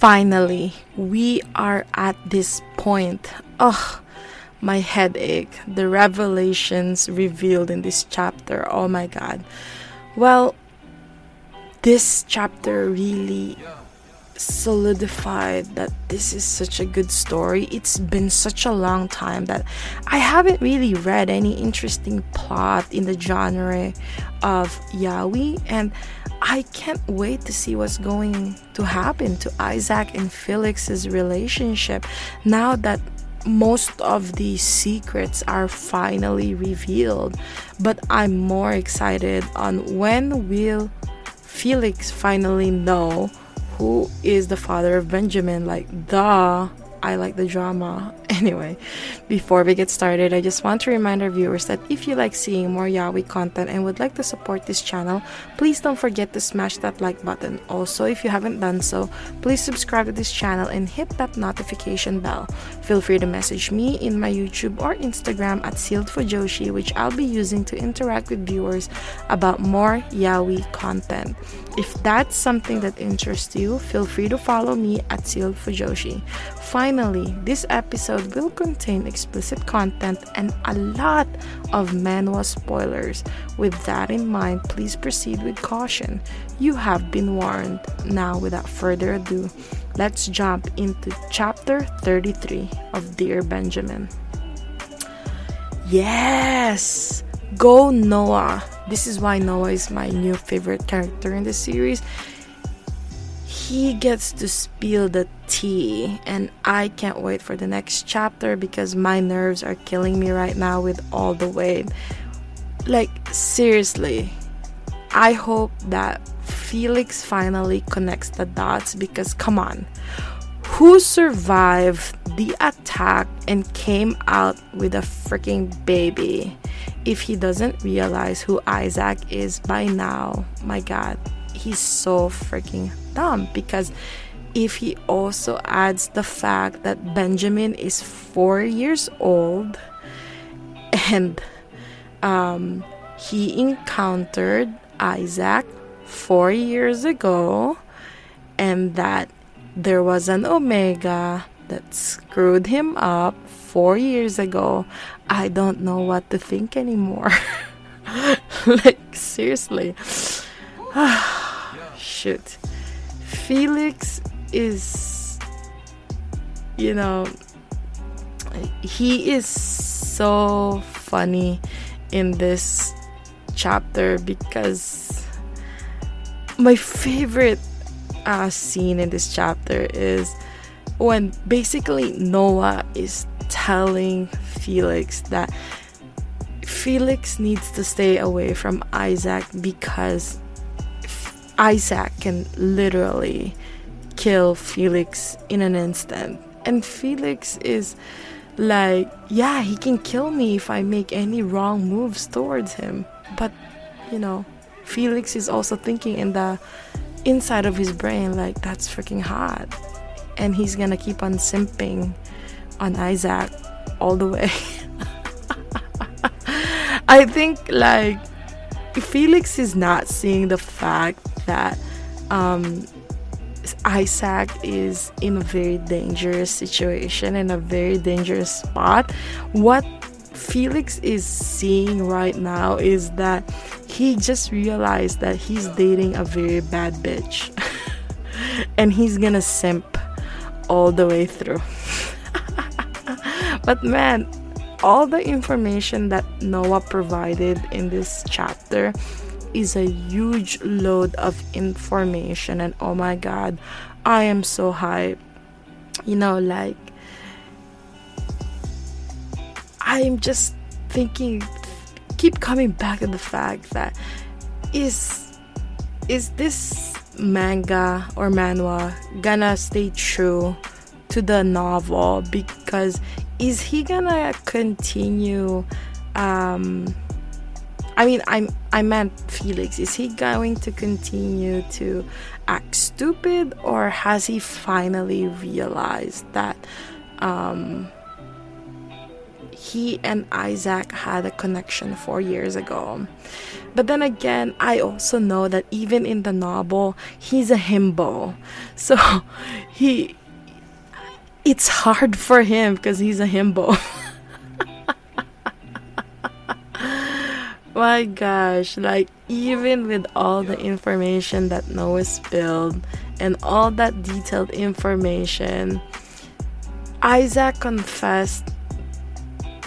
Finally, we are at this point. Ugh, my headache. The revelations revealed in this chapter. Oh my god. Well, this chapter really solidified that this is such a good story. It's been such a long time that I haven't really read any interesting plot in the genre of yaoi and I can't wait to see what's going to happen to Isaac and Felix's relationship now that most of the secrets are finally revealed. But I'm more excited on when will Felix finally know who is the father of Benjamin? Like, duh. I like the drama. Anyway, before we get started, I just want to remind our viewers that if you like seeing more yaoi content and would like to support this channel, please don't forget to smash that like button. Also, if you haven't done so, please subscribe to this channel and hit that notification bell. Feel free to message me in my YouTube or Instagram at Sealed Fujoshi, which I'll be using to interact with viewers about more yaoi content. If that's something that interests you, feel free to follow me at Sealed Fujoshi. Finally, this episode will contain explicit content and a lot of manhwa spoilers. With that in mind, please proceed with caution. You have been warned. Now, without further ado, let's jump into chapter 33 of Dear Benjamin. Yes! Go Noah! This is why Noah is my new favorite character in the series he gets to spill the tea and i can't wait for the next chapter because my nerves are killing me right now with all the weight. Like seriously i hope that felix finally connects the dots because come on who survived the attack and came out with a freaking baby? If he doesn't realize who isaac is by now my god he's so freaking dumb because if he also adds the fact that Benjamin is four years old and um, he encountered Isaac four years ago and that there was an Omega that screwed him up four years ago, I don't know what to think anymore. like, seriously. Shoot. Felix is, you know, he is so funny in this chapter because my favorite uh, scene in this chapter is when basically Noah is telling Felix that Felix needs to stay away from Isaac because Isaac can literally kill Felix in an instant. And Felix is like, yeah, he can kill me if I make any wrong moves towards him. But, you know, Felix is also thinking in the inside of his brain, like, that's freaking hot. And he's gonna keep on simping on Isaac all the way. I think, like, Felix is not seeing the fact that um, Isaac is in a very dangerous situation in a very dangerous spot. What Felix is seeing right now is that he just realized that he's dating a very bad bitch and he's gonna simp all the way through. but man, all the information that Noah provided in this chapter is a huge load of information and oh my god i am so hyped. You know like i'm just thinking keep coming back to the fact that is is this manga or manhwa gonna stay true to the novel? Because is he gonna continue um I mean I'm I meant Felix is he going to continue to act stupid or has he finally realized that um he and Isaac had a connection four years ago. But then again, I also know that even in the novel, he's a himbo. So he it's hard for him because he's a himbo. My gosh, like even with all the information that Noah spilled and all that detailed information, Isaac confessed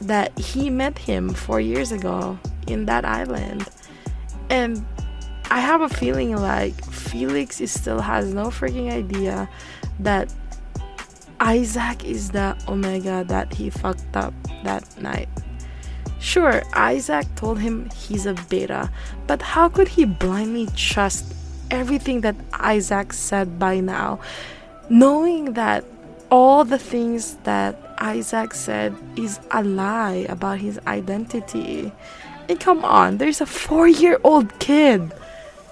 that he met him four years ago in that island. And I have a feeling like Felix is still has no freaking idea that Isaac is the Omega that he fucked up that night. Sure, Isaac told him he's a beta, but how could he blindly trust everything that Isaac said by now, knowing that all the things that Isaac said is a lie about his identity. And come on, there's a four year old kid.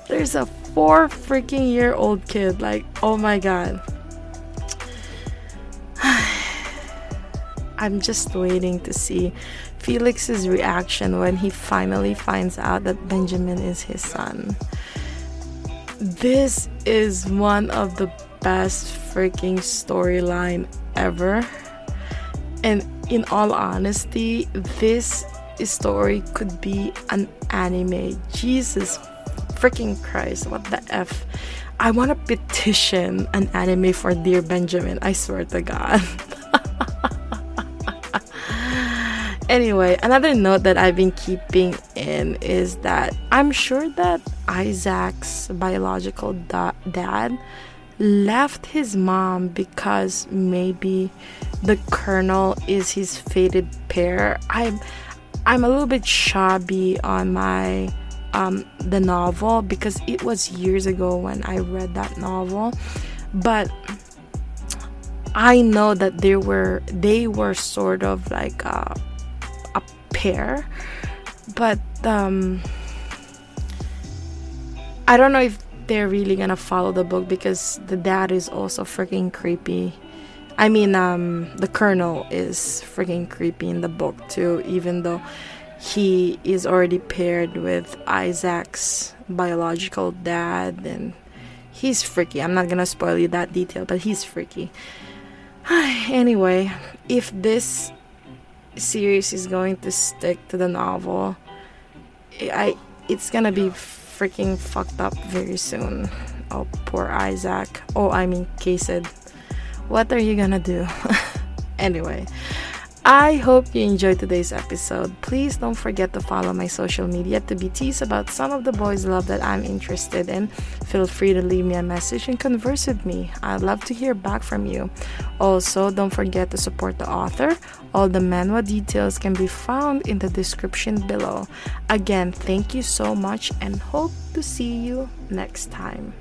There's a four freaking year old kid. Like, oh my god. I'm just waiting to see Felix's reaction when he finally finds out that Benjamin is his son. This is one of the best freaking storyline ever. And in all honesty, this story could be an anime. Jesus freaking Christ, what the F? I want to petition an anime for Dear Benjamin. I swear to God. anyway, another note that I've been keeping in is that I'm sure that Isaac's biological da- dad left his mom because maybe the colonel is his fated pair. I'm I'm a little bit shabby on my um, the novel because it was years ago when I read that novel, but I know that they were they were sort of like a, pair, but um, I don't know if they're really gonna follow the book because the dad is also freaking creepy. I mean, um, the colonel is freaking creepy in the book too, even though he is already paired with Isaac's biological dad, and he's freaky. I'm not gonna spoil you that detail, but he's freaky. anyway, if this series is going to stick to the novel, I it's gonna be freaking fucked up very soon. Oh, poor Isaac. Oh, I mean, Kased. What are you gonna do? anyway, I hope you enjoyed today's episode. Please don't forget to follow my social media to be teased about some of the boys' love that I'm interested in. Feel free to leave me a message and converse with me. I'd love to hear back from you. Also, don't forget to support the author. All the manhwa details can be found in the description below. Again, thank you so much and hope to see you next time.